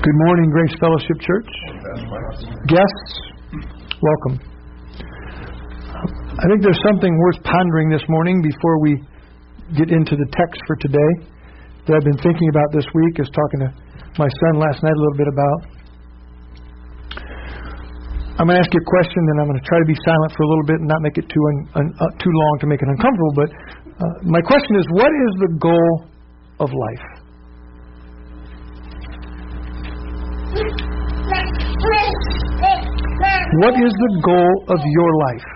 Good morning, Grace Fellowship Church. Guests, welcome. I think there's something worth pondering this morning before we get into the text for today that I've been thinking about this week. I was talking to my son last night a little bit about. I'm going to ask you a question, and I'm going to try to be silent for a little bit and not make it too un, un, uh, too long to make it uncomfortable. But uh, my question is, what is the goal of life? What is the goal of your life?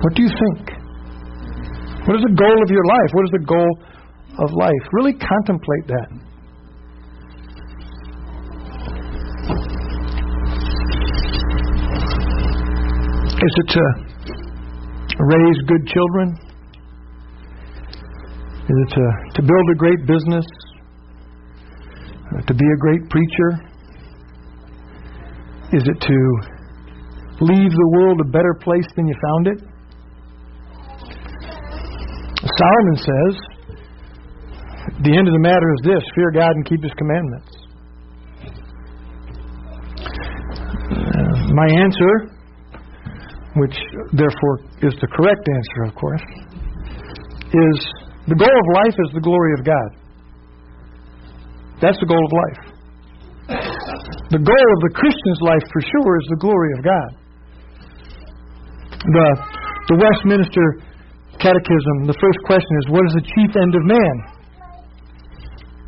What do you think? What is the goal of your life? What is the goal of life? Really contemplate that. Is it to raise good children? Is it to, to build a great business? Uh, to be a great preacher? Is it to leave the world a better place than you found it? Solomon says, the end of the matter is this fear God and keep His commandments. Uh, my answer, which therefore is the correct answer, of course, is the goal of life is the glory of God. That's the goal of life. The goal of the Christian's life, for sure, is the glory of God. The, the Westminster Catechism, the first question is What is the chief end of man?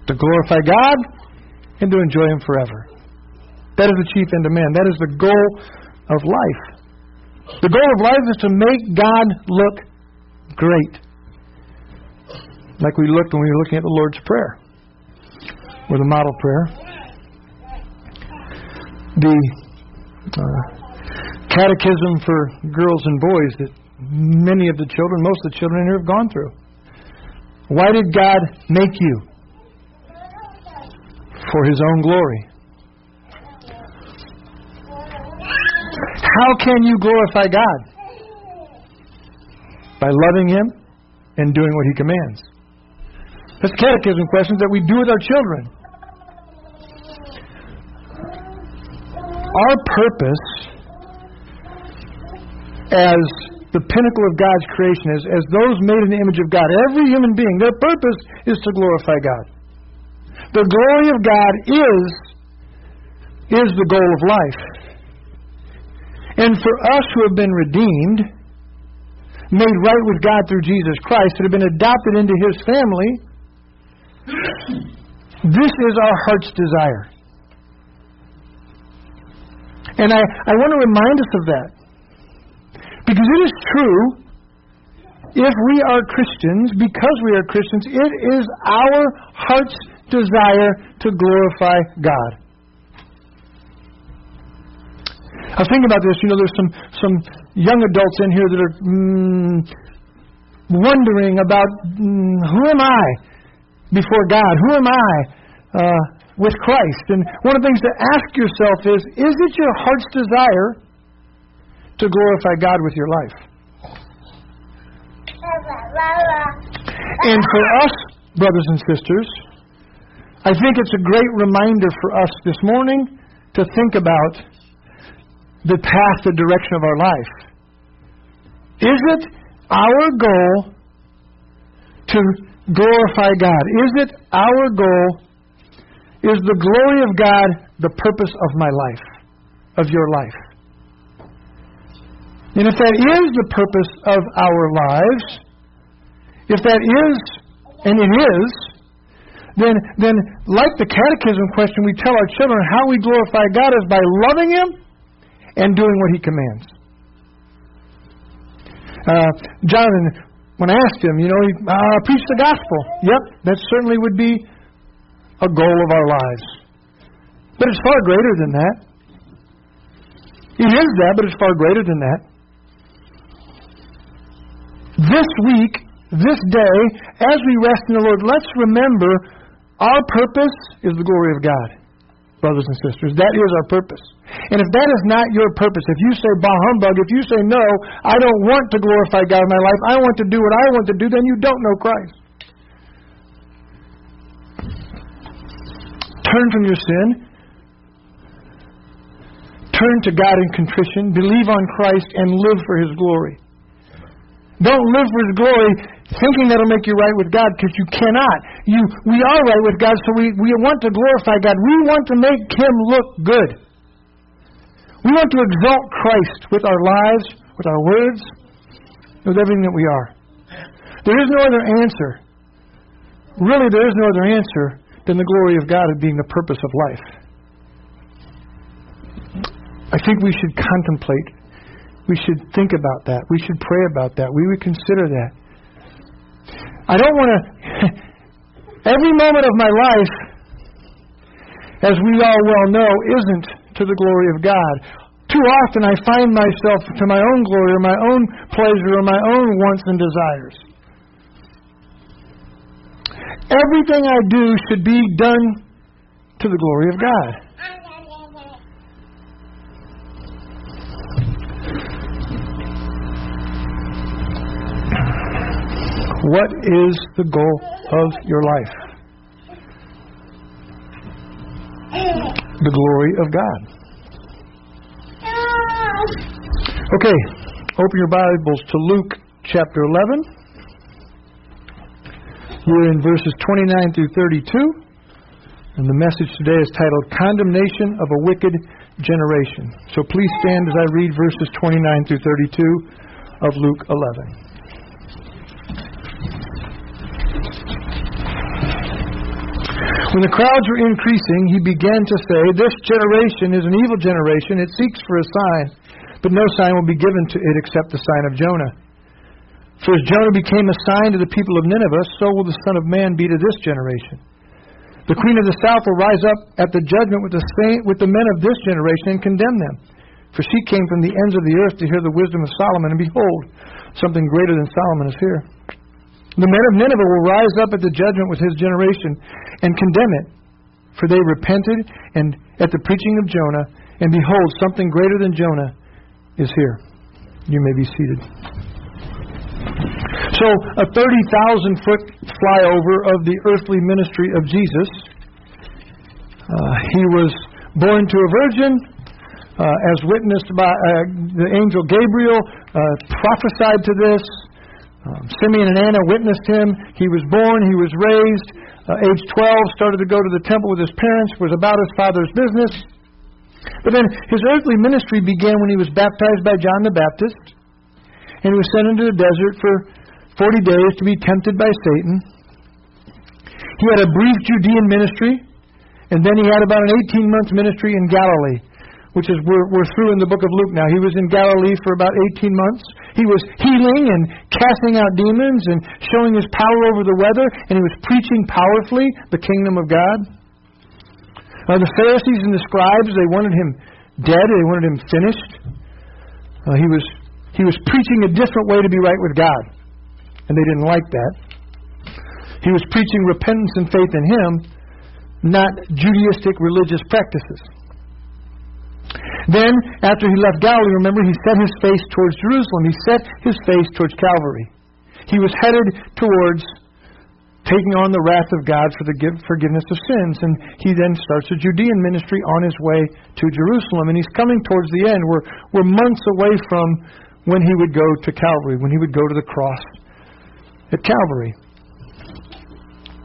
To glorify God and to enjoy Him forever. That is the chief end of man. That is the goal of life. The goal of life is to make God look great like we looked when we were looking at the Lord's Prayer, or the model prayer. The uh, catechism for girls and boys that many of the children, most of the children here have gone through. Why did God make you? For His own glory. How can you glorify God? By loving Him and doing what He commands. That's catechism questions that we do with our children. Our purpose as the pinnacle of God's creation is as those made in the image of God, every human being, their purpose is to glorify God. The glory of God is is the goal of life. And for us who have been redeemed, made right with God through Jesus Christ, that have been adopted into his family, this is our heart's desire. And I, I want to remind us of that. Because it is true, if we are Christians, because we are Christians, it is our heart's desire to glorify God. I was thinking about this. You know, there's some, some young adults in here that are mm, wondering about mm, who am I? Before God? Who am I uh, with Christ? And one of the things to ask yourself is Is it your heart's desire to glorify God with your life? And for us, brothers and sisters, I think it's a great reminder for us this morning to think about the path, the direction of our life. Is it our goal to glorify God? Is it our goal? Is the glory of God the purpose of my life, of your life? And if that is the purpose of our lives, if that is, and it is, then, then like the catechism question, we tell our children how we glorify God is by loving Him and doing what He commands. Uh, Jonathan when I asked him, you know, he uh, preach the gospel. Yep, that certainly would be a goal of our lives. But it's far greater than that. It is that, but it's far greater than that. This week, this day, as we rest in the Lord, let's remember our purpose is the glory of God. brothers and sisters. That is our purpose. And if that is not your purpose, if you say bah humbug, if you say no, I don't want to glorify God in my life, I want to do what I want to do, then you don't know Christ. Turn from your sin. Turn to God in contrition. Believe on Christ and live for His glory. Don't live for His glory thinking that'll make you right with God because you cannot. You, we are right with God, so we, we want to glorify God. We want to make Him look good. We want to exalt Christ with our lives, with our words, with everything that we are. There is no other answer. Really, there is no other answer than the glory of God being the purpose of life. I think we should contemplate we should think about that. We should pray about that. We would consider that. I don't want to. every moment of my life, as we all well know, isn't to the glory of God. Too often I find myself to my own glory or my own pleasure or my own wants and desires. Everything I do should be done to the glory of God. What is the goal of your life? The glory of God. Okay, open your Bibles to Luke chapter 11. We're in verses 29 through 32. And the message today is titled Condemnation of a Wicked Generation. So please stand as I read verses 29 through 32 of Luke 11. When the crowds were increasing, he began to say, This generation is an evil generation. It seeks for a sign, but no sign will be given to it except the sign of Jonah. For as Jonah became a sign to the people of Nineveh, so will the Son of Man be to this generation. The queen of the south will rise up at the judgment with the, saint, with the men of this generation and condemn them. For she came from the ends of the earth to hear the wisdom of Solomon, and behold, something greater than Solomon is here. The men of Nineveh will rise up at the judgment with his generation and condemn it. For they repented and at the preaching of Jonah, and behold, something greater than Jonah is here. You may be seated. So, a 30,000 foot flyover of the earthly ministry of Jesus. Uh, he was born to a virgin, uh, as witnessed by uh, the angel Gabriel, uh, prophesied to this. Um, Simeon and Anna witnessed him. He was born, he was raised. Uh, age 12, started to go to the temple with his parents, was about his father's business. But then his earthly ministry began when he was baptized by John the Baptist. And he was sent into the desert for 40 days to be tempted by Satan. He had a brief Judean ministry, and then he had about an 18 month ministry in Galilee which is we're, we're through in the book of Luke now. He was in Galilee for about 18 months. He was healing and casting out demons and showing his power over the weather, and he was preaching powerfully the kingdom of God. Uh, the Pharisees and the scribes, they wanted him dead, they wanted him finished. Uh, he, was, he was preaching a different way to be right with God, and they didn't like that. He was preaching repentance and faith in him, not Judaistic religious practices. Then, after he left Galilee, remember, he set his face towards Jerusalem. He set his face towards Calvary. He was headed towards taking on the wrath of God for the forgiveness of sins. And he then starts a Judean ministry on his way to Jerusalem. And he's coming towards the end. We're, we're months away from when he would go to Calvary, when he would go to the cross at Calvary.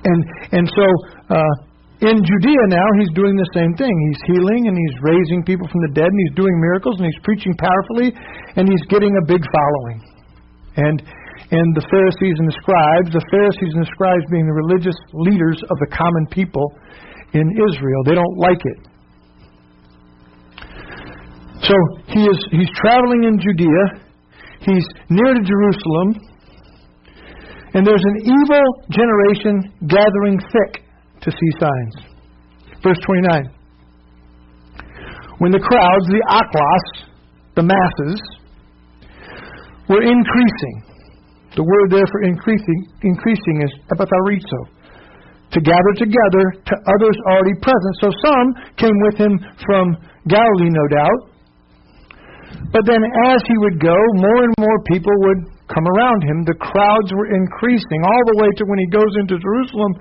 And, and so, uh, in Judea now, he's doing the same thing. He's healing and he's raising people from the dead and he's doing miracles and he's preaching powerfully and he's getting a big following. And and the Pharisees and the scribes, the Pharisees and the scribes being the religious leaders of the common people in Israel, they don't like it. So he is he's traveling in Judea. He's near to Jerusalem. And there's an evil generation gathering thick to see signs. Verse 29. When the crowds, the aklos, the masses, were increasing, the word there for increasing, increasing is epathroizo. to gather together to others already present. So some came with him from Galilee, no doubt. But then as he would go, more and more people would come around him. The crowds were increasing all the way to when he goes into Jerusalem,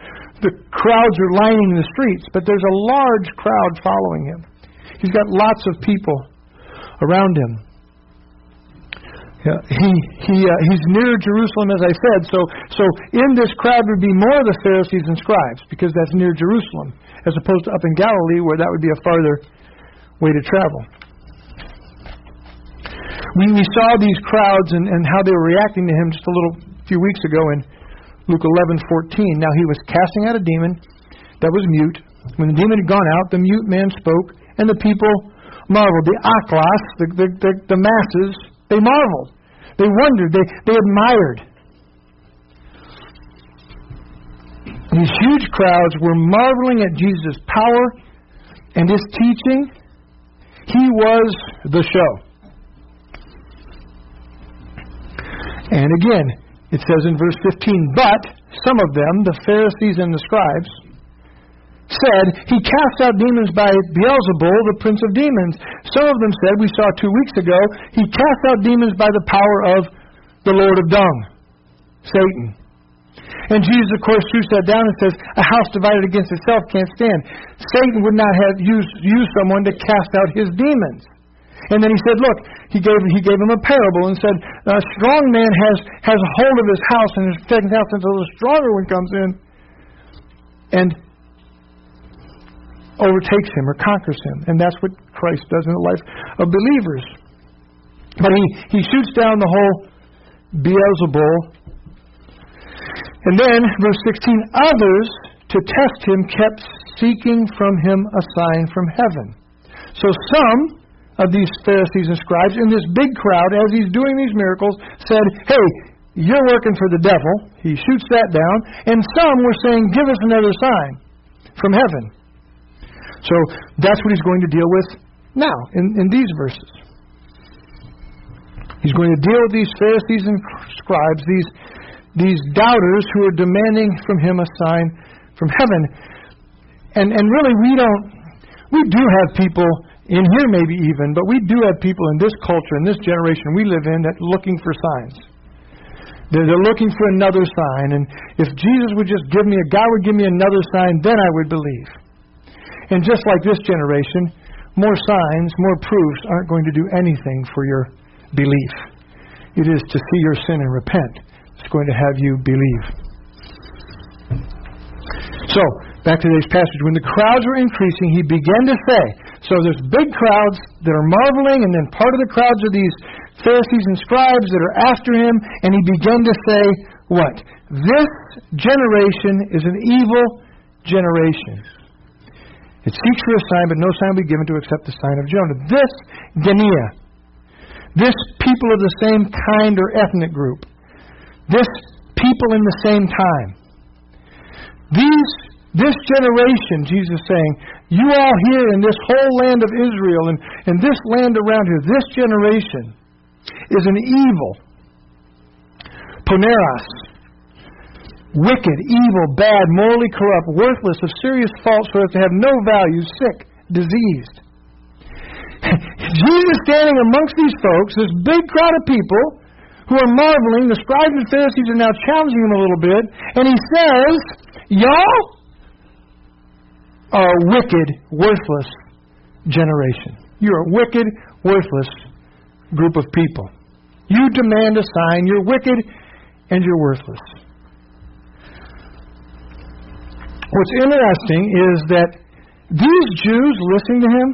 the crowds are lining the streets, but there's a large crowd following him. He's got lots of people around him. Yeah, he he uh, he's near Jerusalem, as I said. So so in this crowd would be more of the Pharisees and scribes because that's near Jerusalem, as opposed to up in Galilee where that would be a farther way to travel. We we saw these crowds and, and how they were reacting to him just a little few weeks ago in Luke 11:14. Now he was casting out a demon that was mute. When the demon had gone out, the mute man spoke, and the people marveled. The aklas, the the, the, the masses they marveled. They wondered. They, they admired. These huge crowds were marveling at Jesus' power and his teaching. He was the show. And again, it says in verse 15, But some of them, the Pharisees and the scribes, said, He cast out demons by Beelzebul, the prince of demons. Some of them said, we saw two weeks ago, He cast out demons by the power of the Lord of Dung, Satan. And Jesus, of course, shoots that down and says, A house divided against itself can't stand. Satan would not have used, used someone to cast out his demons. And then he said, Look, he gave, he gave him a parable and said, A strong man has, has a hold of his house and is taken house until the stronger one comes in. And overtakes him or conquers him. And that's what Christ does in the life of believers. But he, he shoots down the whole Beelzebul. And then, verse 16, others, to test him, kept seeking from him a sign from heaven. So some of these Pharisees and scribes in this big crowd, as he's doing these miracles, said, Hey, you're working for the devil. He shoots that down. And some were saying, Give us another sign from heaven. So that's what he's going to deal with now in, in these verses. He's going to deal with these Pharisees and scribes, these, these doubters who are demanding from him a sign from heaven. And, and really, we don't, we do have people in here, maybe even, but we do have people in this culture, in this generation we live in, that looking for signs. They're, looking for another sign. And if Jesus would just give me, a God would give me another sign, then I would believe. And just like this generation, more signs, more proofs aren't going to do anything for your belief. It is to see your sin and repent. It's going to have you believe. So, back to today's passage. When the crowds were increasing, he began to say, so there's big crowds that are marveling, and then part of the crowds are these Pharisees and scribes that are after him, and he began to say, What? This generation is an evil generation. It seeks for a sign, but no sign will be given to except the sign of Jonah. This genea, this people of the same kind or ethnic group, this people in the same time, these, this generation, Jesus is saying, you all here in this whole land of Israel and, and this land around here, this generation is an evil, poneros, wicked, evil, bad, morally corrupt, worthless, of serious faults so as to have no value, sick, diseased. Jesus standing amongst these folks, this big crowd of people who are marveling, the scribes and Pharisees are now challenging him a little bit, and he says, Y'all are a wicked, worthless generation. You're a wicked, worthless group of people. You demand a sign, you're wicked, and you're worthless. What's interesting is that these Jews listening to him,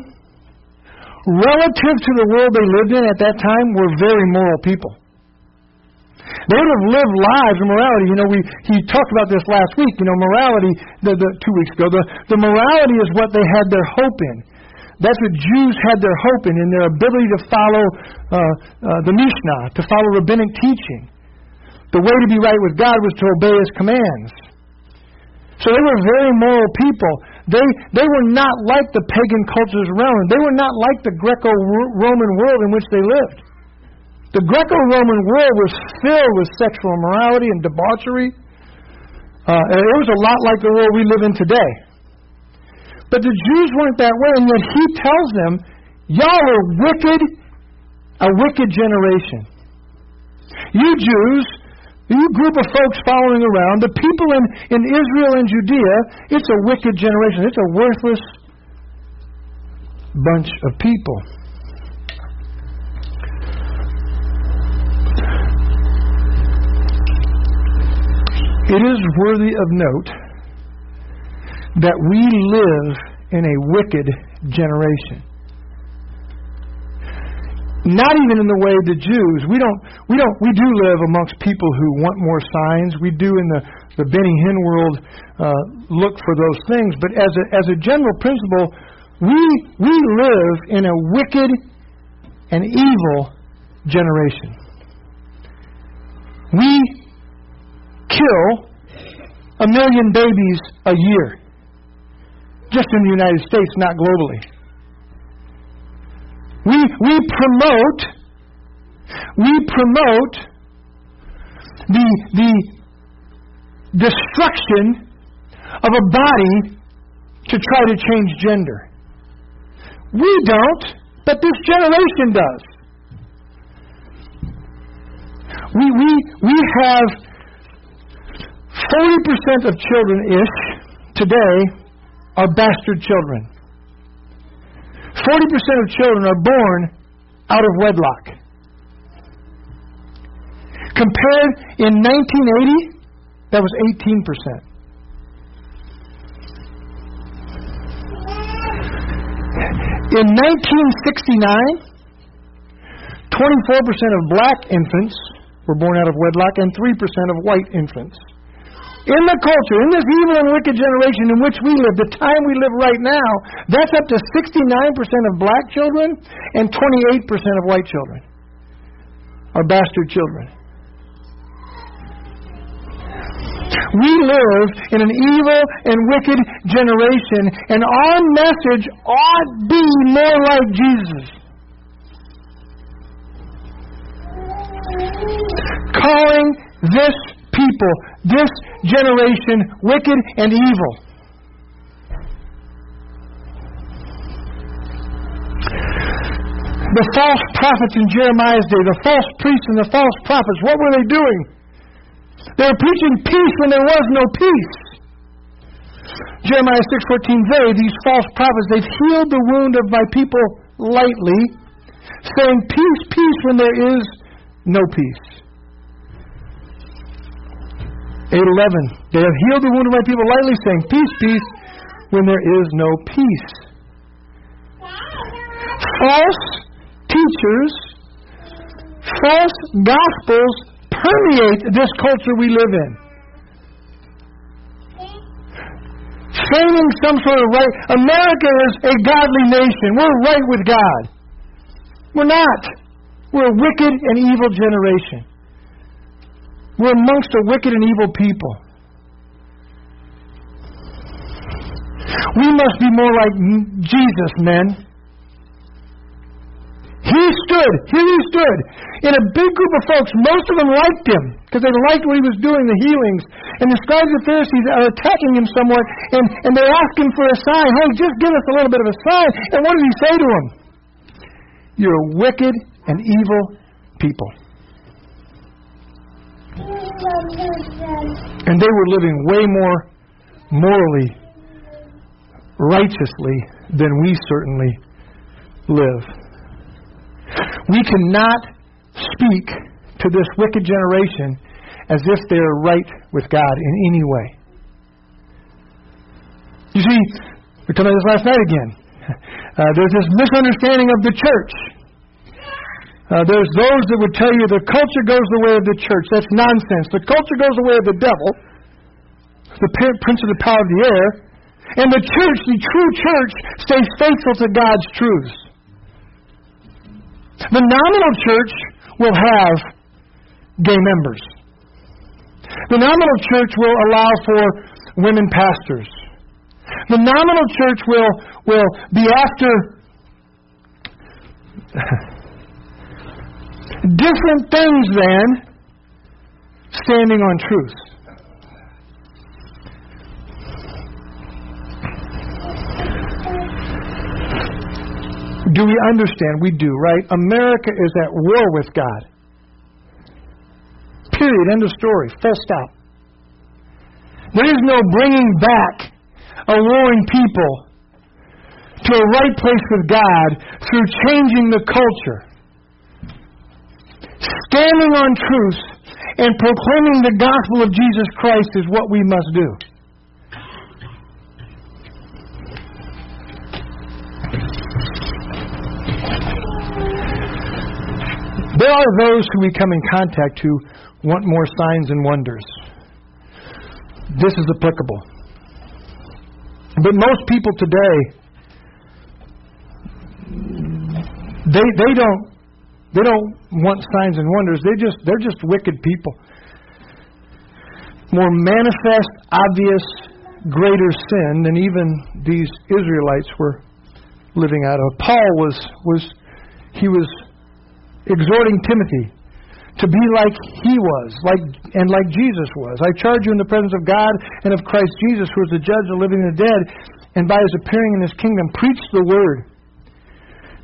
relative to the world they lived in at that time, were very moral people. They would have lived lives of morality. You know, we he talked about this last week. You know, morality the, the two weeks ago. The the morality is what they had their hope in. That's what Jews had their hope in, in their ability to follow uh, uh, the Mishnah, to follow rabbinic teaching. The way to be right with God was to obey His commands. So they were very moral people. They, they were not like the pagan cultures around them. They were not like the Greco Roman world in which they lived. The Greco Roman world was filled with sexual immorality and debauchery. Uh, it was a lot like the world we live in today. But the Jews weren't that way, and yet he tells them, Y'all are wicked, a wicked generation. You Jews, you group of folks following around, the people in, in Israel and Judea, it's a wicked generation. It's a worthless bunch of people. It is worthy of note that we live in a wicked generation. Not even in the way the Jews. We don't we don't we do live amongst people who want more signs. We do in the, the Benny Hinn world uh, look for those things. But as a as a general principle, we we live in a wicked and evil generation. We kill a million babies a year. Just in the United States, not globally. We, we promote, we promote the, the destruction of a body to try to change gender. We don't, but this generation does. We, we, we have 40% of children ish today are bastard children. 40% of children are born out of wedlock. Compared in 1980, that was 18%. In 1969, 24% of black infants were born out of wedlock and 3% of white infants in the culture, in this evil and wicked generation in which we live, the time we live right now, that's up to 69% of black children and 28% of white children are bastard children. We live in an evil and wicked generation, and our message ought to be more like Jesus. Calling this people, this generation, wicked and evil. The false prophets in Jeremiah's day, the false priests and the false prophets, what were they doing? They were preaching peace when there was no peace. Jeremiah 6:14 They, these false prophets, they've healed the wound of my people lightly, saying peace, peace when there is no peace. 8:11 They have healed the wound of my people lightly, saying, "Peace, peace," when there is no peace. False teachers, false gospels permeate this culture we live in. Feigning some sort of right. America is a godly nation. We're right with God. We're not. We're a wicked and evil generation. We're amongst a wicked and evil people. We must be more like Jesus, men. He stood, here he stood, in a big group of folks. Most of them liked him because they liked what he was doing, the healings. And the scribes and Pharisees are attacking him somewhat, and, and they ask him for a sign. Hey, just give us a little bit of a sign. And what does he say to them? You're wicked and evil people. And they were living way more morally righteously than we certainly live. We cannot speak to this wicked generation as if they are right with God in any way. You see, we talked about this last night again. Uh, there's this misunderstanding of the church uh, there's those that would tell you the culture goes the way of the church. That's nonsense. The culture goes the way of the devil, the prince of the power of the air, and the church, the true church, stays faithful to God's truths. The nominal church will have gay members. The nominal church will allow for women pastors. The nominal church will, will be after different things than standing on truth. Do we understand? We do, right? America is at war with God. Period. End of story. Full stop. There is no bringing back a warring people to a right place with God through changing the culture. Standing on truth and proclaiming the gospel of Jesus Christ is what we must do. There are those who we come in contact who want more signs and wonders. This is applicable. But most people today, they, they don't they don't want signs and wonders. They just they're just wicked people. More manifest, obvious, greater sin than even these Israelites were living out of. Paul was was he was exhorting Timothy to be like he was, like and like Jesus was. I charge you in the presence of God and of Christ Jesus, who is the judge of the living and the dead, and by his appearing in his kingdom, preach the word.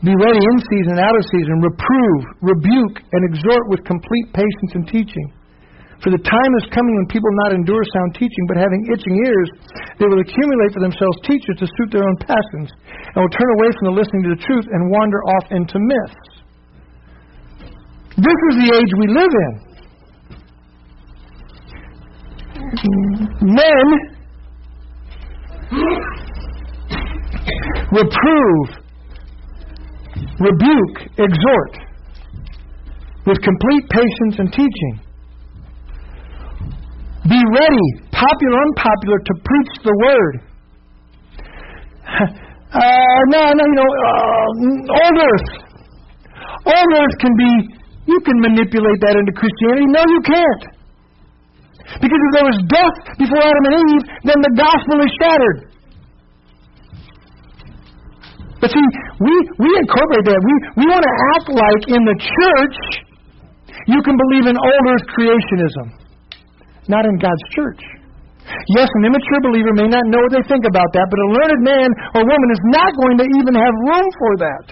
Be ready in season, and out of season, reprove, rebuke, and exhort with complete patience and teaching. For the time is coming when people not endure sound teaching, but having itching ears, they will accumulate for themselves teachers to suit their own passions, and will turn away from the listening to the truth and wander off into myths. This is the age we live in. Men reprove, rebuke, exhort with complete patience and teaching. Be ready, popular, unpopular, to preach the word. Uh, no, no, you know, uh, old earth. Old earth can be you can manipulate that into Christianity. No, you can't. Because if there was death before Adam and Eve, then the gospel is shattered. But see, we, we incorporate that. We, we want to act like in the church you can believe in old earth creationism. Not in God's church. Yes, an immature believer may not know what they think about that, but a learned man or woman is not going to even have room for that.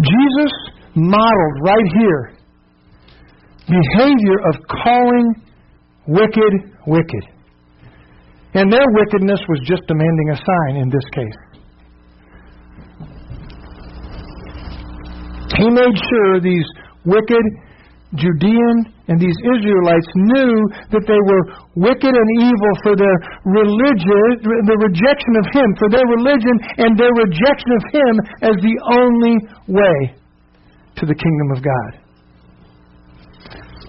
Jesus modeled right here behavior of calling wicked wicked. And their wickedness was just demanding a sign in this case. He made sure these wicked Judean and these Israelites knew that they were wicked and evil for their religion, the rejection of Him, for their religion and their rejection of Him as the only way to the kingdom of God.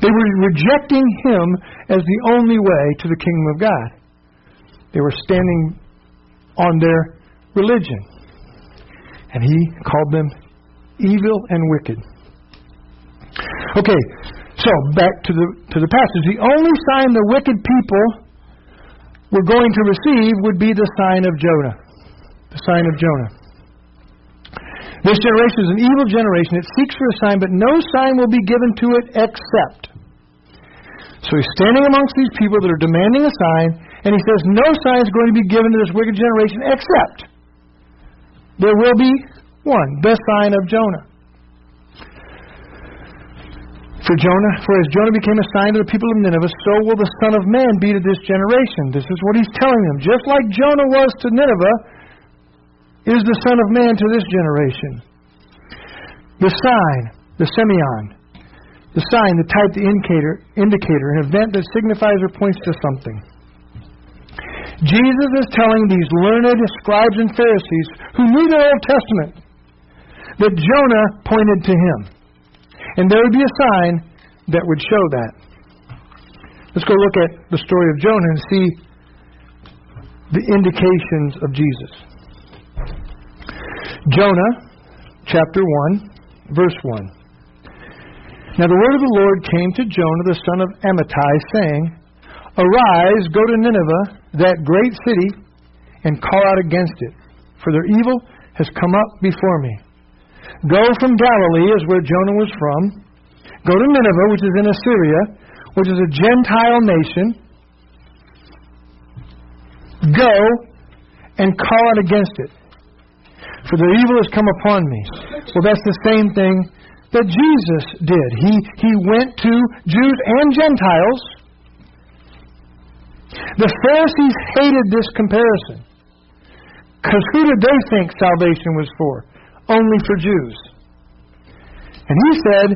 They were rejecting Him as the only way to the kingdom of God. They were standing on their religion. And He called them evil and wicked. Okay, so back to the to the passage. The only sign the wicked people were going to receive would be the sign of Jonah. The sign of Jonah. This generation is an evil generation. It seeks for a sign, but no sign will be given to it except. So he's standing amongst these people that are demanding a sign, and he says, No sign is going to be given to this wicked generation except there will be one, the sign of Jonah. For Jonah, for as Jonah became a sign to the people of Nineveh, so will the Son of Man be to this generation. This is what he's telling them. Just like Jonah was to Nineveh, is the Son of Man to this generation. The sign, the semeion, the sign, the type, the indicator, indicator, an event that signifies or points to something. Jesus is telling these learned scribes and Pharisees who knew the Old Testament that Jonah pointed to him. And there would be a sign that would show that. Let's go look at the story of Jonah and see the indications of Jesus. Jonah, chapter 1, verse 1. Now the word of the Lord came to Jonah, the son of Amittai, saying, Arise, go to Nineveh, that great city, and call out against it, for their evil has come up before me. Go from Galilee, is where Jonah was from. Go to Nineveh, which is in Assyria, which is a Gentile nation. Go and call out against it. For the evil has come upon me. Well, that's the same thing that Jesus did. He, he went to Jews and Gentiles. The Pharisees hated this comparison. Because who did they think salvation was for? Only for Jews. And he said,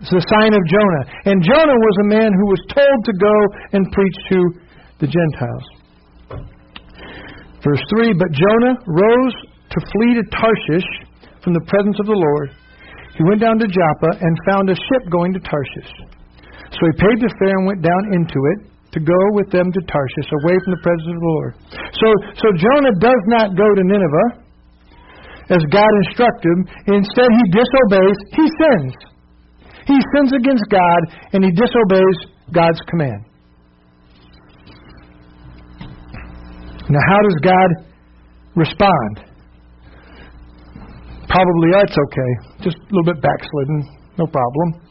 it's the sign of Jonah. And Jonah was a man who was told to go and preach to the Gentiles. Verse 3 But Jonah rose to flee to Tarshish from the presence of the Lord. He went down to Joppa and found a ship going to Tarshish. So he paid the fare and went down into it to go with them to Tarshish, away from the presence of the Lord. So, so Jonah does not go to Nineveh as God instructed him. Instead, he disobeys, he sins. He sins against God and he disobeys God's command. Now, how does God respond? Probably that's okay. Just a little bit backslidden. No problem.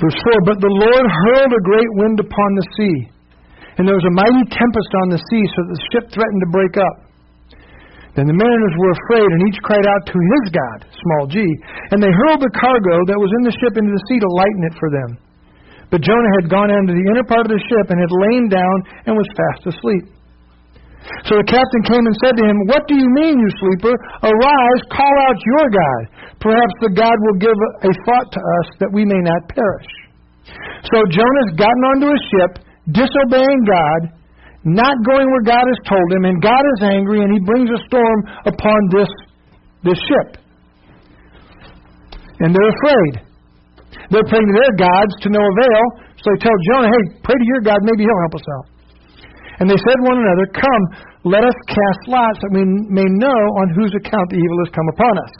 Verse 4 But the Lord hurled a great wind upon the sea, and there was a mighty tempest on the sea, so that the ship threatened to break up. Then the mariners were afraid, and each cried out to his God, small g, and they hurled the cargo that was in the ship into the sea to lighten it for them. But Jonah had gone into the inner part of the ship and had lain down and was fast asleep. So the captain came and said to him, What do you mean, you sleeper? Arise, call out your God. Perhaps the God will give a thought to us that we may not perish. So Jonah's gotten onto a ship, disobeying God, not going where God has told him, and God is angry, and he brings a storm upon this, this ship. And they're afraid. They're praying to their gods to no avail, so they tell Jonah, hey, pray to your God, maybe he'll help us out. And they said one another, Come, let us cast lots that we may know on whose account the evil has come upon us.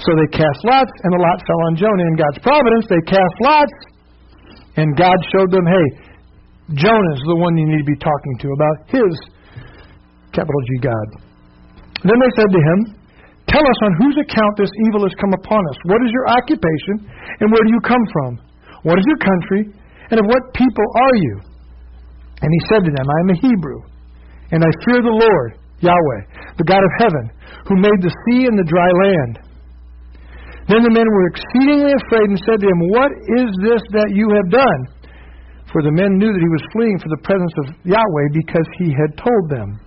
So they cast lots, and the lot fell on Jonah. In God's providence, they cast lots, and God showed them, hey, Jonah is the one you need to be talking to about his capital G God. Then they said to him, Tell us on whose account this evil has come upon us. What is your occupation, and where do you come from? What is your country, and of what people are you? And he said to them, I am a Hebrew, and I fear the Lord, Yahweh, the God of heaven, who made the sea and the dry land. Then the men were exceedingly afraid and said to him, What is this that you have done? For the men knew that he was fleeing for the presence of Yahweh because he had told them.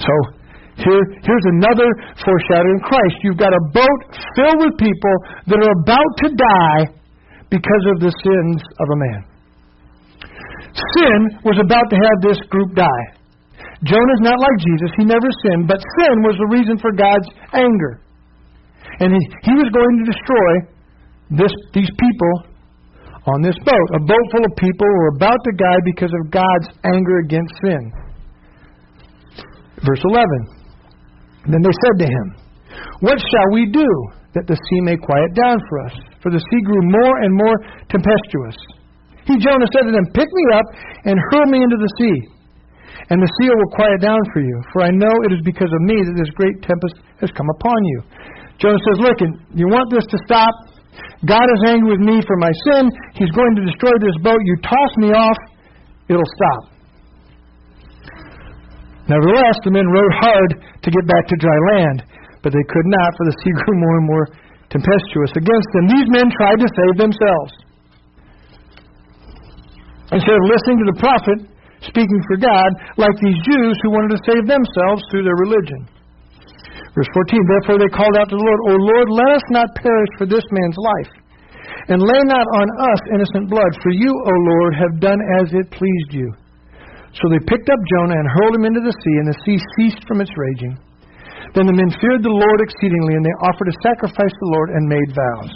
So, here, here's another foreshadowing Christ. You've got a boat filled with people that are about to die because of the sins of a man. Sin was about to have this group die. Jonah's not like Jesus. He never sinned, but sin was the reason for God's anger. And he, he was going to destroy this, these people on this boat. A boat full of people were about to die because of God's anger against sin. Verse 11. Then they said to him, What shall we do that the sea may quiet down for us? For the sea grew more and more tempestuous. He, Jonah, said to them, Pick me up and hurl me into the sea, and the sea will quiet down for you. For I know it is because of me that this great tempest has come upon you. Jonah says, Look, you want this to stop? God is angry with me for my sin. He's going to destroy this boat. You toss me off, it'll stop. Nevertheless, the men rowed hard to get back to dry land, but they could not, for the sea grew more and more tempestuous against them. These men tried to save themselves. Instead of listening to the prophet speaking for God, like these Jews who wanted to save themselves through their religion. Verse 14 Therefore they called out to the Lord, O Lord, let us not perish for this man's life, and lay not on us innocent blood, for you, O Lord, have done as it pleased you. So they picked up Jonah and hurled him into the sea, and the sea ceased from its raging. Then the men feared the Lord exceedingly, and they offered a sacrifice to the Lord and made vows.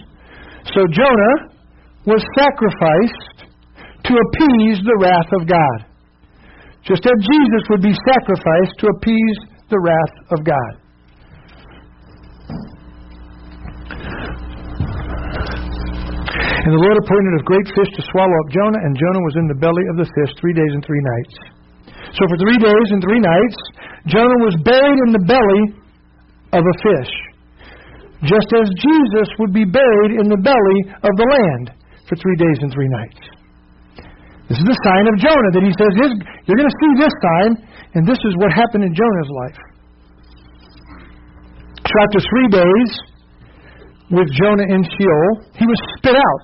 So Jonah was sacrificed to appease the wrath of God. Just as Jesus would be sacrificed to appease the wrath of God. And the Lord appointed a great fish to swallow up Jonah, and Jonah was in the belly of the fish three days and three nights. So for three days and three nights, Jonah was buried in the belly of a fish, just as Jesus would be buried in the belly of the land for three days and three nights. This is the sign of Jonah that he says, You're going to see this sign, and this is what happened in Jonah's life. So after three days with Jonah in Sheol, he was spit out.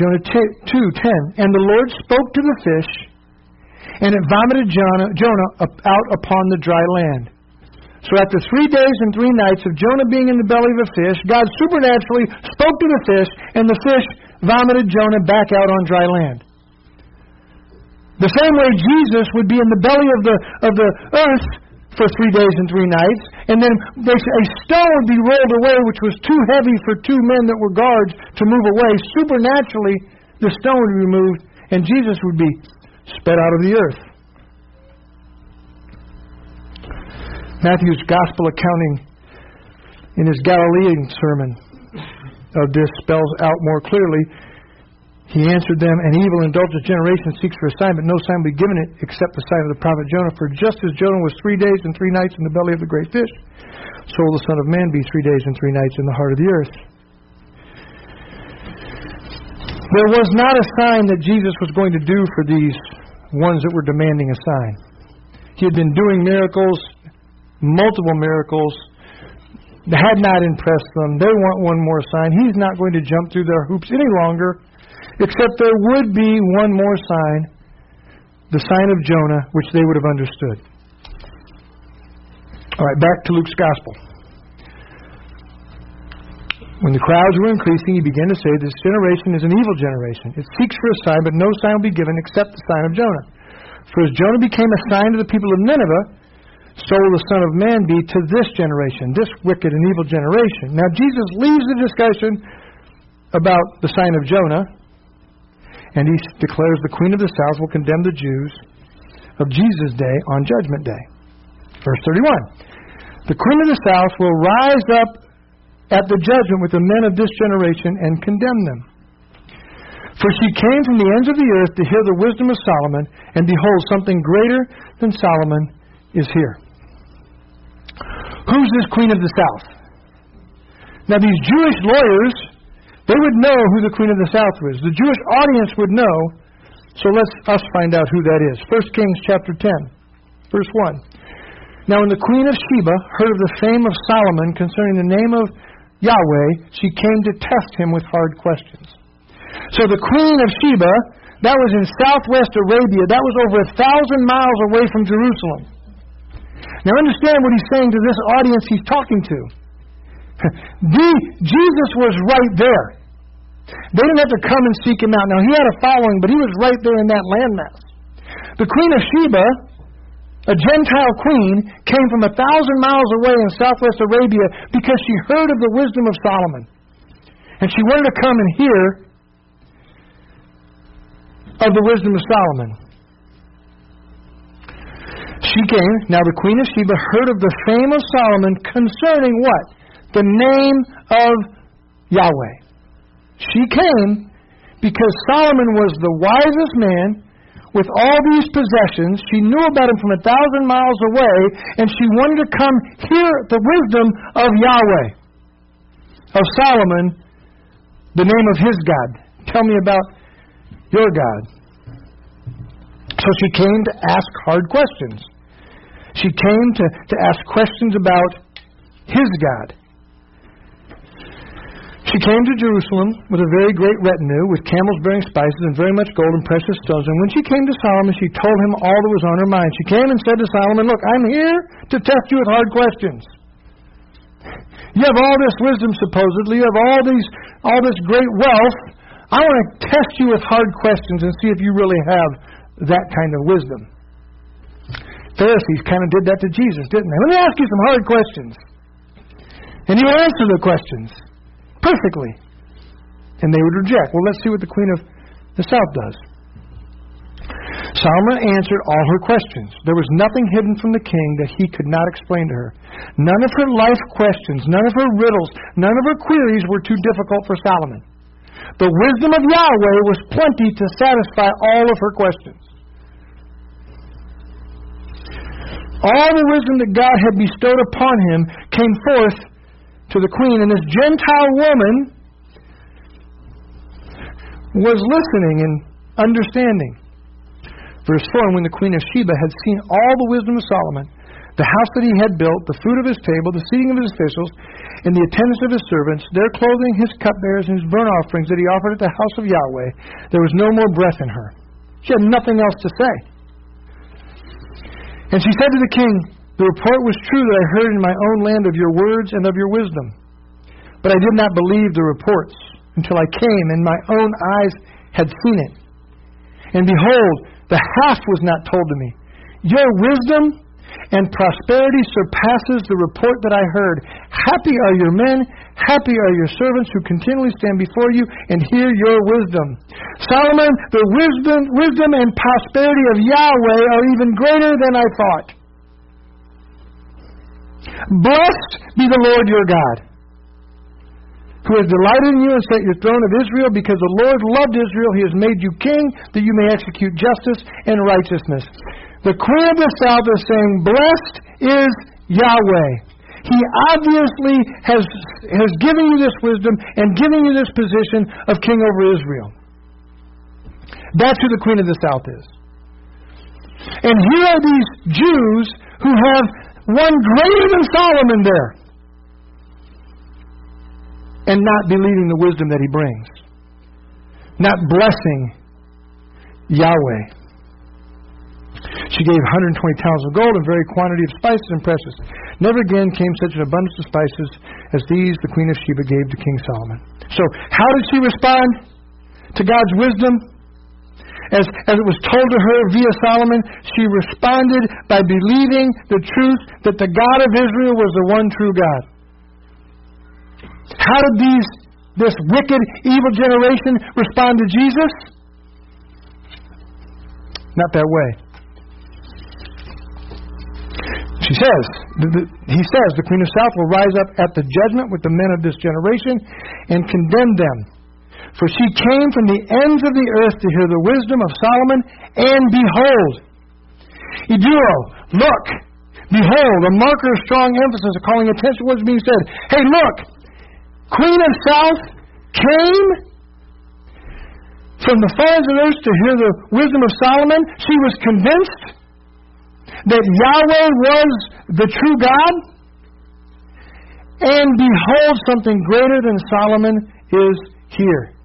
Jonah 2 10. And the Lord spoke to the fish, and it vomited Jonah, Jonah out upon the dry land. So after three days and three nights of Jonah being in the belly of a fish, God supernaturally spoke to the fish, and the fish vomited Jonah back out on dry land. The same way Jesus would be in the belly of the, of the earth for three days and three nights, and then they, a stone would be rolled away, which was too heavy for two men that were guards to move away. Supernaturally, the stone would be removed, and Jesus would be sped out of the earth. Matthew's gospel accounting in his Galilean sermon of this spells out more clearly he answered them, An evil, indulgent generation seeks for a sign, but no sign will be given it except the sign of the prophet Jonah. For just as Jonah was three days and three nights in the belly of the great fish, so will the Son of Man be three days and three nights in the heart of the earth. There was not a sign that Jesus was going to do for these ones that were demanding a sign. He had been doing miracles, multiple miracles, had not impressed them. They want one more sign. He's not going to jump through their hoops any longer except there would be one more sign, the sign of Jonah, which they would have understood. All right, back to Luke's Gospel. When the crowds were increasing, he began to say, This generation is an evil generation. It seeks for a sign, but no sign will be given except the sign of Jonah. For as Jonah became a sign to the people of Nineveh, so will the Son of Man be to this generation, this wicked and evil generation. Now, Jesus leaves the discussion about the sign of Jonah and he declares the queen of the south will condemn the Jews of Jesus' day on judgment day. Verse 31. The queen of the south will rise up at the judgment with the men of this generation and condemn them. For she came from the ends of the earth to hear the wisdom of Solomon, and behold, something greater than Solomon is here. Who's this queen of the south? Now, these Jewish lawyers they would know who the queen of the south was. The Jewish audience would know. So let's us find out who that is. 1 Kings chapter 10, verse 1. Now when the queen of Sheba heard of the fame of Solomon concerning the name of Yahweh, she came to test him with hard questions. So the queen of Sheba, that was in southwest Arabia, that was over a thousand miles away from Jerusalem. Now understand what he's saying to this audience he's talking to. Jesus was right there. They didn't have to come and seek him out. Now, he had a following, but he was right there in that landmass. The Queen of Sheba, a Gentile queen, came from a thousand miles away in southwest Arabia because she heard of the wisdom of Solomon. And she wanted to come and hear of the wisdom of Solomon. She came, now the Queen of Sheba heard of the fame of Solomon concerning what? The name of Yahweh. She came because Solomon was the wisest man with all these possessions. She knew about him from a thousand miles away, and she wanted to come hear the wisdom of Yahweh, of Solomon, the name of his God. Tell me about your God. So she came to ask hard questions. She came to, to ask questions about his God. She came to Jerusalem with a very great retinue, with camels bearing spices and very much gold and precious stones. And when she came to Solomon, she told him all that was on her mind. She came and said to Solomon, Look, I'm here to test you with hard questions. You have all this wisdom, supposedly. You have all these, all this great wealth. I want to test you with hard questions and see if you really have that kind of wisdom. Pharisees kind of did that to Jesus, didn't they? Let me ask you some hard questions. And will answer the questions perfectly. And they would reject. Well, let's see what the queen of the south does. Solomon answered all her questions. There was nothing hidden from the king that he could not explain to her. None of her life questions, none of her riddles, none of her queries were too difficult for Solomon. The wisdom of Yahweh was plenty to satisfy all of her questions. All the wisdom that God had bestowed upon him came forth to the queen, and this Gentile woman was listening and understanding. Verse 4 And when the queen of Sheba had seen all the wisdom of Solomon, the house that he had built, the food of his table, the seating of his officials, and the attendance of his servants, their clothing, his cupbearers, and his burnt offerings that he offered at the house of Yahweh, there was no more breath in her. She had nothing else to say. And she said to the king, The report was true that I heard in my own land of your words and of your wisdom. But I did not believe the reports until I came and my own eyes had seen it. And behold, the half was not told to me. Your wisdom and prosperity surpasses the report that I heard. Happy are your men, happy are your servants who continually stand before you and hear your wisdom. Solomon, the wisdom, wisdom and prosperity of Yahweh are even greater than I thought. Blessed be the Lord your God who has delighted in you and set your throne of Israel, because the Lord loved Israel, he has made you king, that you may execute justice and righteousness. The queen of the south is saying, Blessed is Yahweh. He obviously has, has given you this wisdom and given you this position of king over Israel. That's who the queen of the south is. And here are these Jews who have one greater than Solomon there and not believing the wisdom that he brings, not blessing Yahweh. She gave 120 talents of gold and very quantity of spices and precious. Never again came such an abundance of spices as these the queen of Sheba gave to King Solomon. So, how did she respond to God's wisdom? As, as it was told to her via Solomon, she responded by believing the truth that the God of Israel was the one true God. How did these this wicked, evil generation respond to Jesus? Not that way. She says, he says, the Queen of South will rise up at the judgment with the men of this generation and condemn them. For she came from the ends of the earth to hear the wisdom of Solomon, and behold, idou, look, behold, a marker of strong emphasis calling attention to what's being said. Hey, look, Queen of South came from the far ends of the earth to hear the wisdom of Solomon. She was convinced that Yahweh was the true God. And behold, something greater than Solomon is here.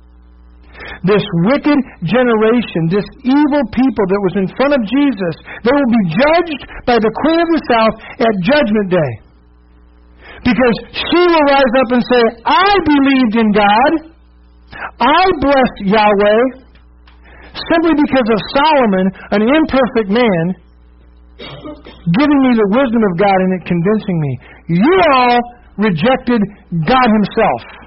This wicked generation, this evil people that was in front of Jesus, they will be judged by the Queen of the South at Judgment Day. Because she will rise up and say, I believed in God. I blessed Yahweh simply because of Solomon, an imperfect man, giving me the wisdom of God and it convincing me. You all rejected God Himself.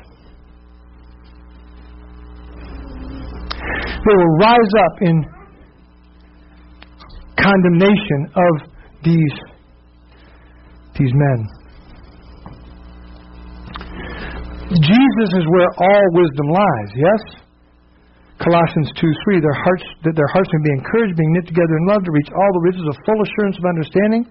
They will rise up in condemnation of these, these men. Jesus is where all wisdom lies, yes? Colossians 2 3, their hearts, that their hearts may be encouraged, being knit together in love to reach all the riches of full assurance of understanding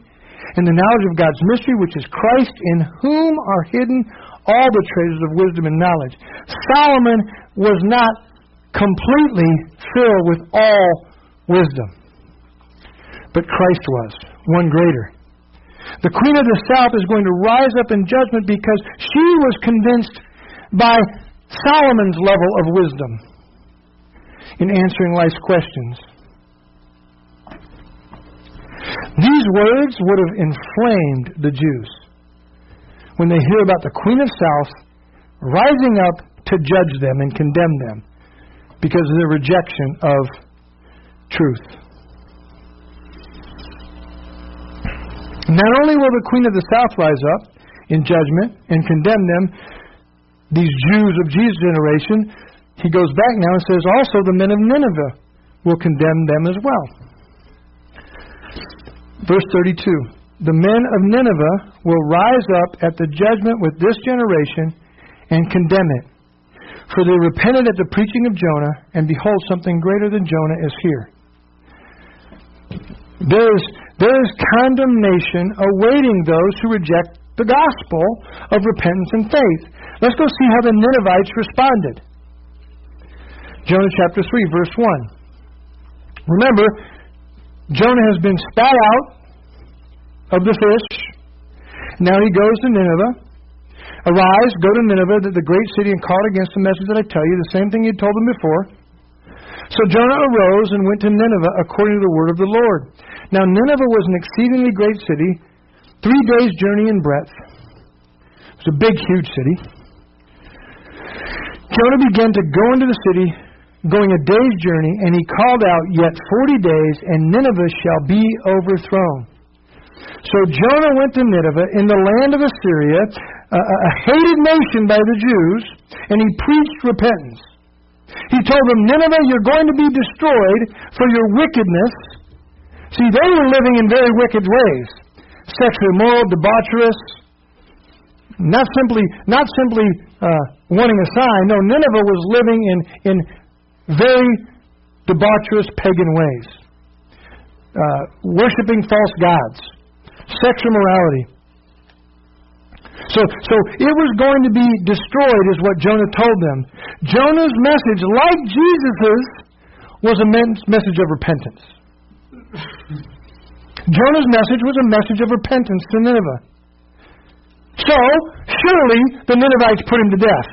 and the knowledge of God's mystery, which is Christ, in whom are hidden all the treasures of wisdom and knowledge. Solomon was not completely filled with all wisdom, but Christ was, one greater. The queen of the south is going to rise up in judgment because she was convinced by Solomon's level of wisdom in answering life's questions. These words would have inflamed the Jews when they hear about the Queen of South rising up to judge them and condemn them because of their rejection of truth. Not only will the Queen of the South rise up in judgment and condemn them, these Jews of Jesus' generation, he goes back now and says, also the men of Nineveh will condemn them as well. Verse 32 The men of Nineveh will rise up at the judgment with this generation and condemn it. For they repented at the preaching of Jonah, and behold, something greater than Jonah is here. There is, there is condemnation awaiting those who reject the gospel of repentance and faith. Let's go see how the Ninevites responded. Jonah chapter 3, verse 1. Remember, Jonah has been spat out of the fish. Now he goes to Nineveh. Arise, go to Nineveh, the great city, and call against the message that I tell you, the same thing you told them before. So Jonah arose and went to Nineveh according to the word of the Lord. Now Nineveh was an exceedingly great city, three days' journey in breadth. It was a big, huge city. Jonah began to go into the city, going a day's journey, and he called out, Yet forty days, and Nineveh shall be overthrown. So Jonah went to Nineveh in the land of Assyria, a, a hated nation by the Jews, and he preached repentance. He told them, Nineveh, you're going to be destroyed for your wickedness. See, they were living in very wicked ways. Sexually immoral, debaucherous, not simply, not simply uh, wanting a sign. No, Nineveh was living in, in very debaucherous pagan ways, uh, worshiping false gods, sexual morality. So, so it was going to be destroyed, is what Jonah told them. Jonah's message, like Jesus's, was a message of repentance. Jonah's message was a message of repentance to Nineveh. So, surely the Ninevites put him to death.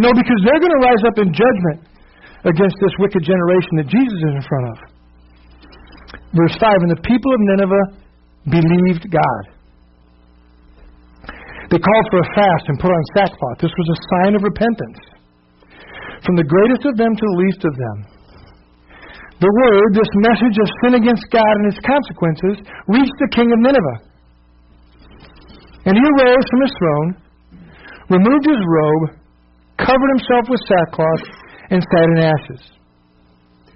No, because they're going to rise up in judgment against this wicked generation that Jesus is in front of. Verse 5 And the people of Nineveh believed God. They called for a fast and put on sackcloth. This was a sign of repentance. From the greatest of them to the least of them. The word, this message of sin against God and its consequences, reached the king of Nineveh. And he arose from his throne, removed his robe, covered himself with sackcloth, and sat in ashes.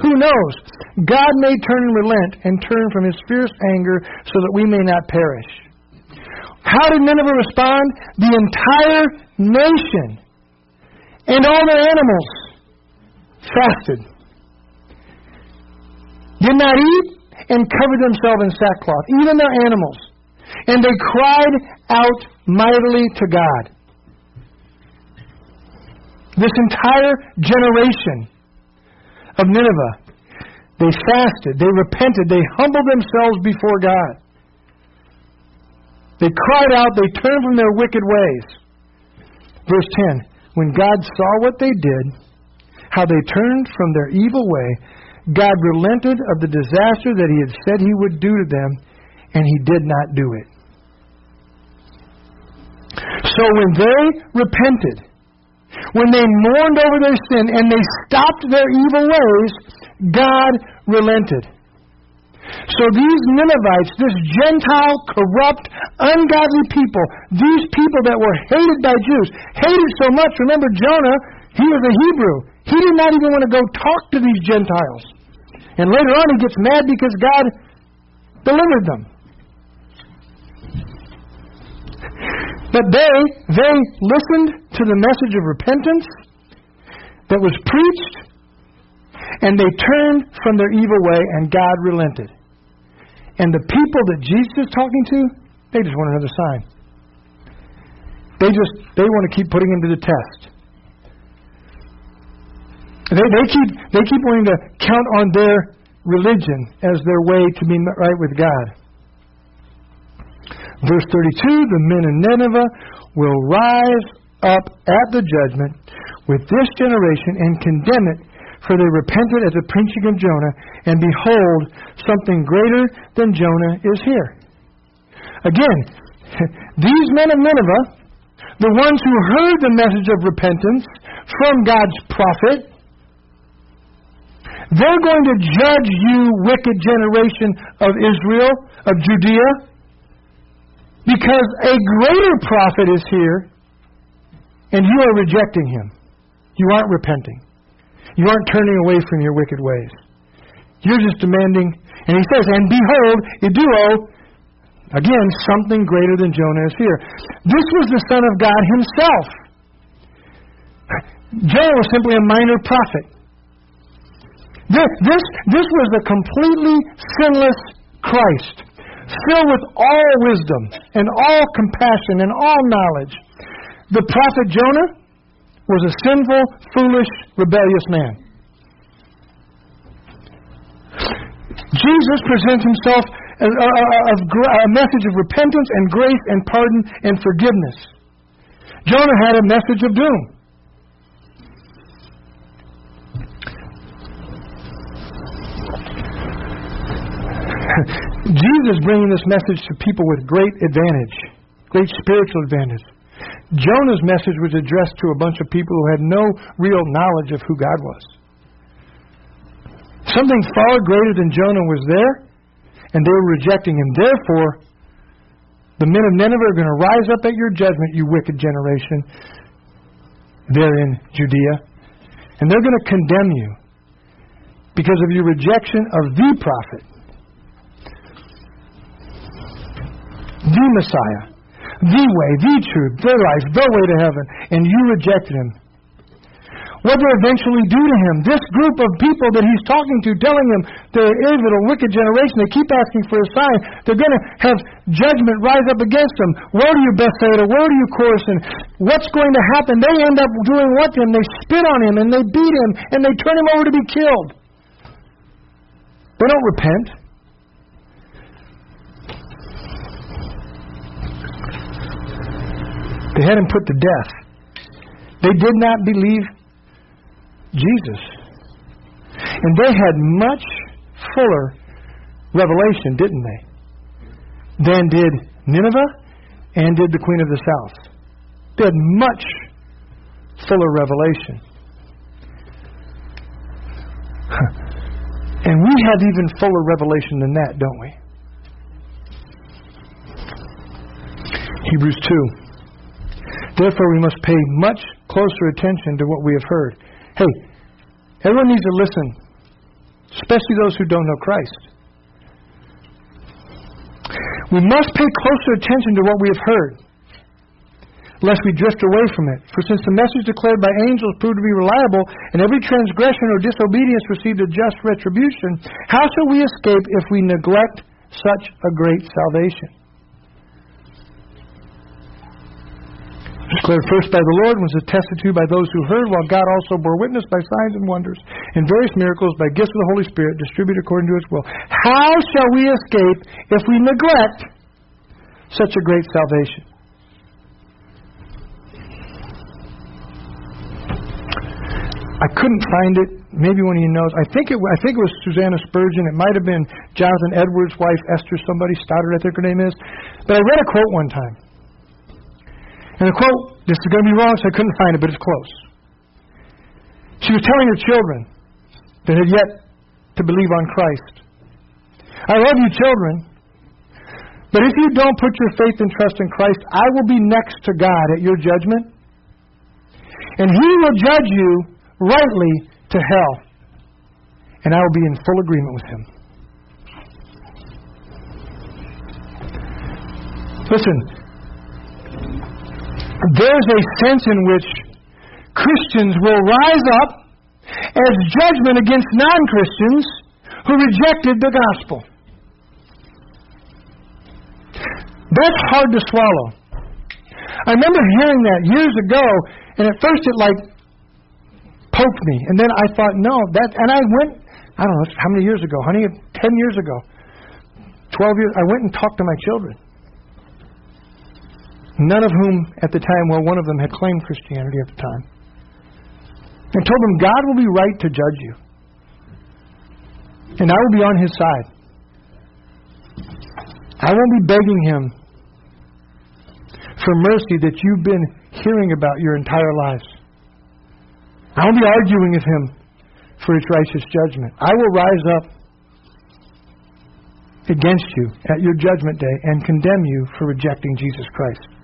Who knows? God may turn and relent and turn from his fierce anger so that we may not perish. How did Nineveh respond? The entire nation and all their animals fasted. Did not eat and covered themselves in sackcloth, even their animals. And they cried out mightily to God. This entire generation of Nineveh. They fasted, they repented, they humbled themselves before God. They cried out, they turned from their wicked ways. Verse 10 When God saw what they did, how they turned from their evil way, God relented of the disaster that He had said He would do to them, and He did not do it. So when they repented, when they mourned over their sin and they stopped their evil ways, God relented. So these Ninevites, this Gentile, corrupt, ungodly people, these people that were hated by Jews, hated so much. Remember, Jonah, he was a Hebrew. He did not even want to go talk to these Gentiles. And later on, he gets mad because God delivered them. But they, they listened to the message of repentance that was preached, and they turned from their evil way, and God relented. And the people that Jesus is talking to, they just want another sign. They just they want to keep putting him to the test. They, they keep they keep wanting to count on their religion as their way to be right with God. Verse 32 The men of Nineveh will rise up at the judgment with this generation and condemn it, for they repented at the preaching of Jonah, and behold, something greater than Jonah is here. Again, these men of Nineveh, the ones who heard the message of repentance from God's prophet, they're going to judge you, wicked generation of Israel, of Judea, because a greater prophet is here, and you are rejecting him. You aren't repenting. You aren't turning away from your wicked ways. You're just demanding, and he says, And behold, idou, Again, something greater than Jonah is here. This was the Son of God himself. Jonah was simply a minor prophet. This, this, this was the completely sinless Christ, filled with all wisdom and all compassion and all knowledge. The prophet Jonah was a sinful, foolish, rebellious man. Jesus presents himself as a, a, a, message of repentance and grace and pardon and forgiveness. Jonah had a message of doom. Jesus bringing this message to people with great advantage, great spiritual advantage. Jonah's message was addressed to a bunch of people who had no real knowledge of who God was. Something far greater than Jonah was there, and they were rejecting him. Therefore, the men of Nineveh are going to rise up at your judgment, you wicked generation, there in Judea, and they're going to condemn you because of your rejection of the prophet, the Messiah the way, the truth, the life, the way to heaven, and you rejected him. What they eventually do to him? This group of people that he's talking to, telling him they're evil, a wicked generation, they keep asking for a sign. They're going to have judgment rise up against them. Woe to you, Bethsaida. Woe to you, Chorazin. What's going to happen? They end up doing what to him? They spit on him and they beat him and they turn him over to be killed. They don't repent. They had him put to death. They did not believe Jesus. And they had much fuller revelation, didn't they? Than did Nineveh and did the Queen of the South. They had much fuller revelation. and we have even fuller revelation than that, don't we? Hebrews 2. Therefore, we must pay much closer attention to what we have heard. Hey, everyone needs to listen, especially those who don't know Christ. We must pay closer attention to what we have heard, lest we drift away from it. For since the message declared by angels proved to be reliable, and every transgression or disobedience received a just retribution, how shall we escape if we neglect such a great salvation? Declared first by the Lord, was attested to by those who heard, while God also bore witness by signs and wonders and various miracles by gifts of the Holy Spirit distributed according to his will. How shall we escape if we neglect such a great salvation? I couldn't find it. Maybe one of you knows. I think it. I think it was Susanna Spurgeon. It might have been Jonathan Edwards' wife, Esther. Somebody Stoddard, I think her name is. But I read a quote one time. And the quote, this is going to be wrong, so I couldn't find it, but it's close. She was telling her children that had yet to believe on Christ I love you, children, but if you don't put your faith and trust in Christ, I will be next to God at your judgment, and He will judge you rightly to hell, and I will be in full agreement with Him. Listen, there's a sense in which Christians will rise up as judgment against non Christians who rejected the gospel. That's hard to swallow. I remember hearing that years ago, and at first it like poked me, and then I thought, no, that, and I went, I don't know, how many years ago, honey? 10 years ago, 12 years, I went and talked to my children none of whom at the time, well, one of them had claimed Christianity at the time, and told them God will be right to judge you, and I will be on his side. I won't be begging him for mercy that you've been hearing about your entire lives. I won't be arguing with him for his righteous judgment. I will rise up against you at your judgment day and condemn you for rejecting Jesus Christ.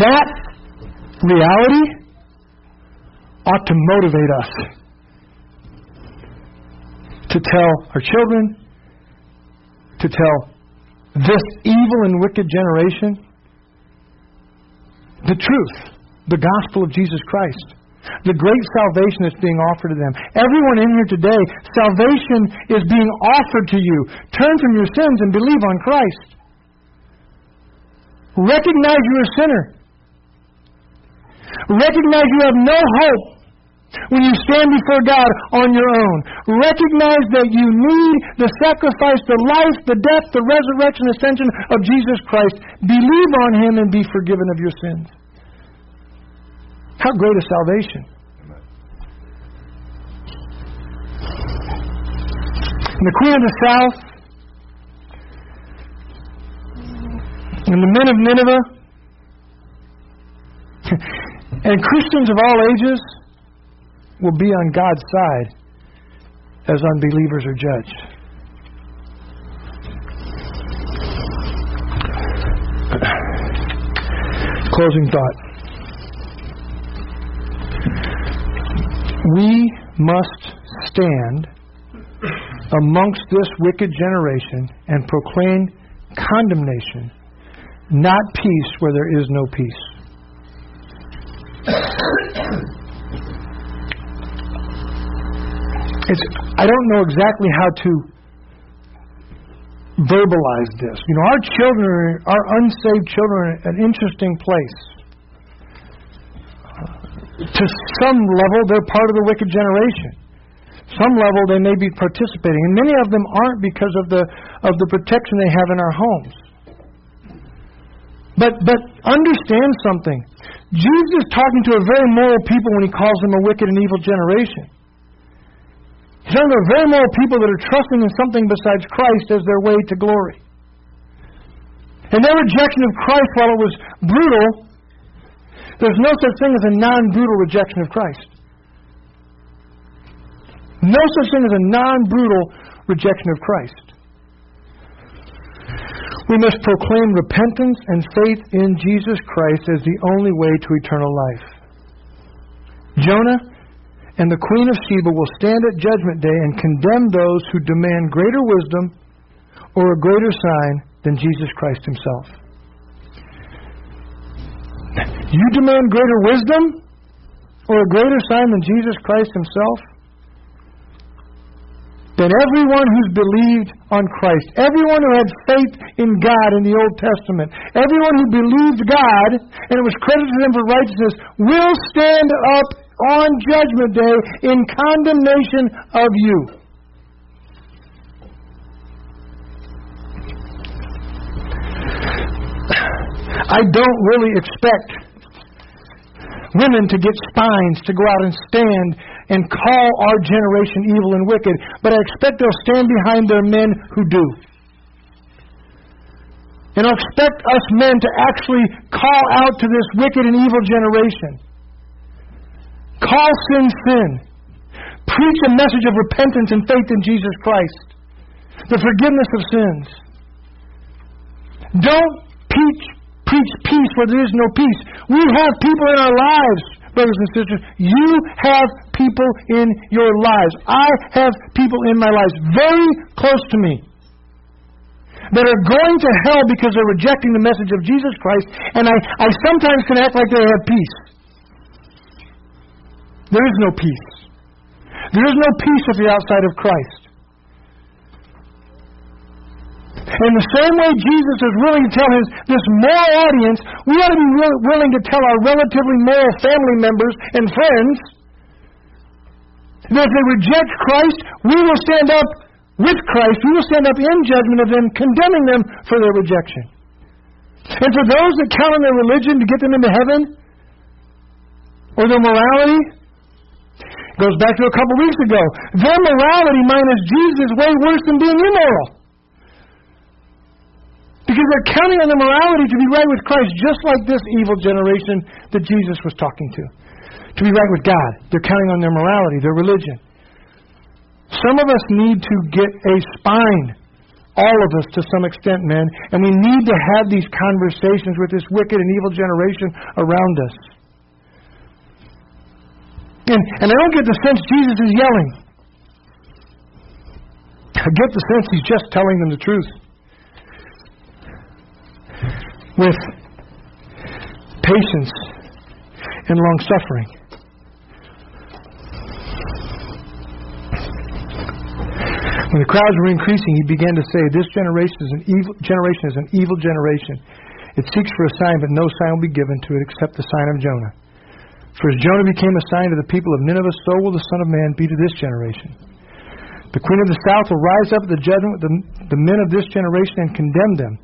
That reality ought to motivate us. to tell our children, to tell this evil and wicked generation the truth, the gospel of Jesus Christ, the great salvation that's being offered to them. Everyone in here today, salvation is being offered to you. Turn from your sins and believe on Christ. Recognize you're a sinner. Recognize you have no hope when you stand before God on your own. Recognize that you need the sacrifice, the life, the death, the resurrection, ascension of Jesus Christ. Believe on Him and be forgiven of your sins. How great is salvation! And the Queen of the South and the men of Nineveh and Christians of all ages will be on God's side as unbelievers are judged. Closing thought. We must stand amongst this wicked generation and proclaim condemnation, not peace where there is no peace. It's, I don't know exactly how to verbalize this. You know, our children, our unsaved children, are an interesting place. To some level, they're part of the wicked generation. Some level, they may be participating, and many of them aren't because of the of the protection they have in our homes. But but understand something. Jesus is talking to a very moral people when he calls them a wicked and evil generation. He's talking to very moral people that are trusting in something besides Christ as their way to glory. And their rejection of Christ, while it was brutal, there's no such thing as a non brutal rejection of Christ. No such thing as a non brutal rejection of Christ. We must proclaim repentance and faith in Jesus Christ as the only way to eternal life. Jonah and the Queen of Sheba will stand at Judgment Day and condemn those who demand greater wisdom or a greater sign than Jesus Christ Himself. You demand greater wisdom or a greater sign than Jesus Christ Himself? Then everyone who's believed on Christ, everyone who had faith in God in the Old Testament, everyone who believed God and it was credited to them for righteousness, will stand up on Judgment Day in condemnation of you. I don't really expect women to get spines to go out and stand and call our generation evil and wicked, but I expect they'll stand behind their men who do. And I expect us men to actually call out to this wicked and evil generation. Call sin sin. Preach a message of repentance and faith in Jesus Christ, the forgiveness of sins. Don't preach, preach peace where there is no peace. We have people in our lives, brothers and sisters. You have people in your lives. I have people in my lives very close to me that are going to hell because they're rejecting the message of Jesus Christ, and I, I sometimes can act like they have peace. There is no peace. There is no peace if you're outside of Christ. In the same way Jesus is willing to tell his this moral audience, we ought to be willing to tell our relatively moral family members and friends that if they reject Christ, we will stand up with Christ. We will stand up in judgment of them, condemning them for their rejection. And for those that count on their religion to get them into heaven, or their morality, Goes back to a couple weeks ago. Their morality minus Jesus is way worse than being immoral. Because they're counting on their morality to be right with Christ, just like this evil generation that Jesus was talking to. To be right with God. They're counting on their morality, their religion. Some of us need to get a spine. All of us, to some extent, men. And we need to have these conversations with this wicked and evil generation around us. And, and I don't get the sense Jesus is yelling. I get the sense he's just telling them the truth. With patience and long suffering. When the crowds were increasing, he began to say, This generation is an evil generation is an evil generation. It seeks for a sign, but no sign will be given to it except the sign of Jonah. For as Jonah became a sign to the people of Nineveh, so will the Son of Man be to this generation. The queen of the south will rise up at the judgment with the, the men of this generation and condemn them.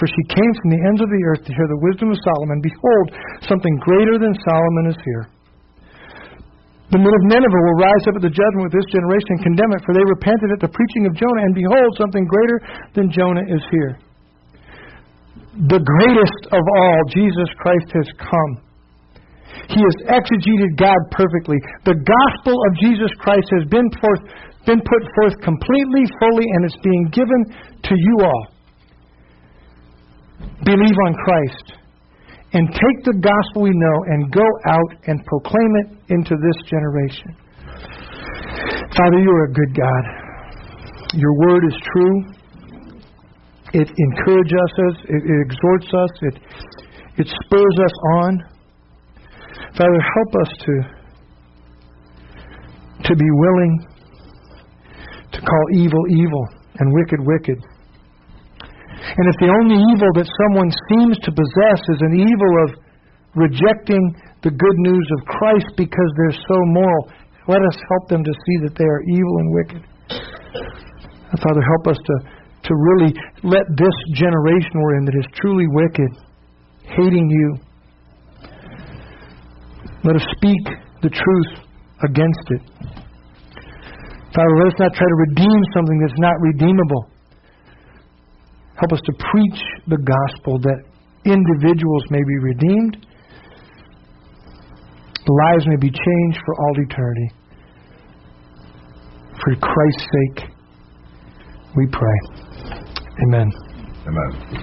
For she came from the ends of the earth to hear the wisdom of Solomon. Behold, something greater than Solomon is here. The men of Nineveh will rise up at the judgment with this generation and condemn it, for they repented at the preaching of Jonah, and behold, something greater than Jonah is here. The greatest of all, Jesus Christ, has come. He has exegeted God perfectly. The gospel of Jesus Christ has been, forth, been put forth completely, fully, and it's being given to you all. Believe on Christ and take the gospel we know and go out and proclaim it into this generation. Father, you are a good God. Your word is true. It encourages us, it, it exhorts us, it, it spurs us on. Father, help us to, to be willing to call evil evil and wicked wicked and if the only evil that someone seems to possess is an evil of rejecting the good news of Christ because they're so moral, let us help them to see that they are evil and wicked. Father, help us to, to really let this generation we're in that is truly wicked, hating you, let us speak the truth against it. Father, let us not try to redeem something that's not redeemable. Help us to preach the gospel that individuals may be redeemed, lives may be changed for all eternity. For Christ's sake, we pray. Amen. Amen.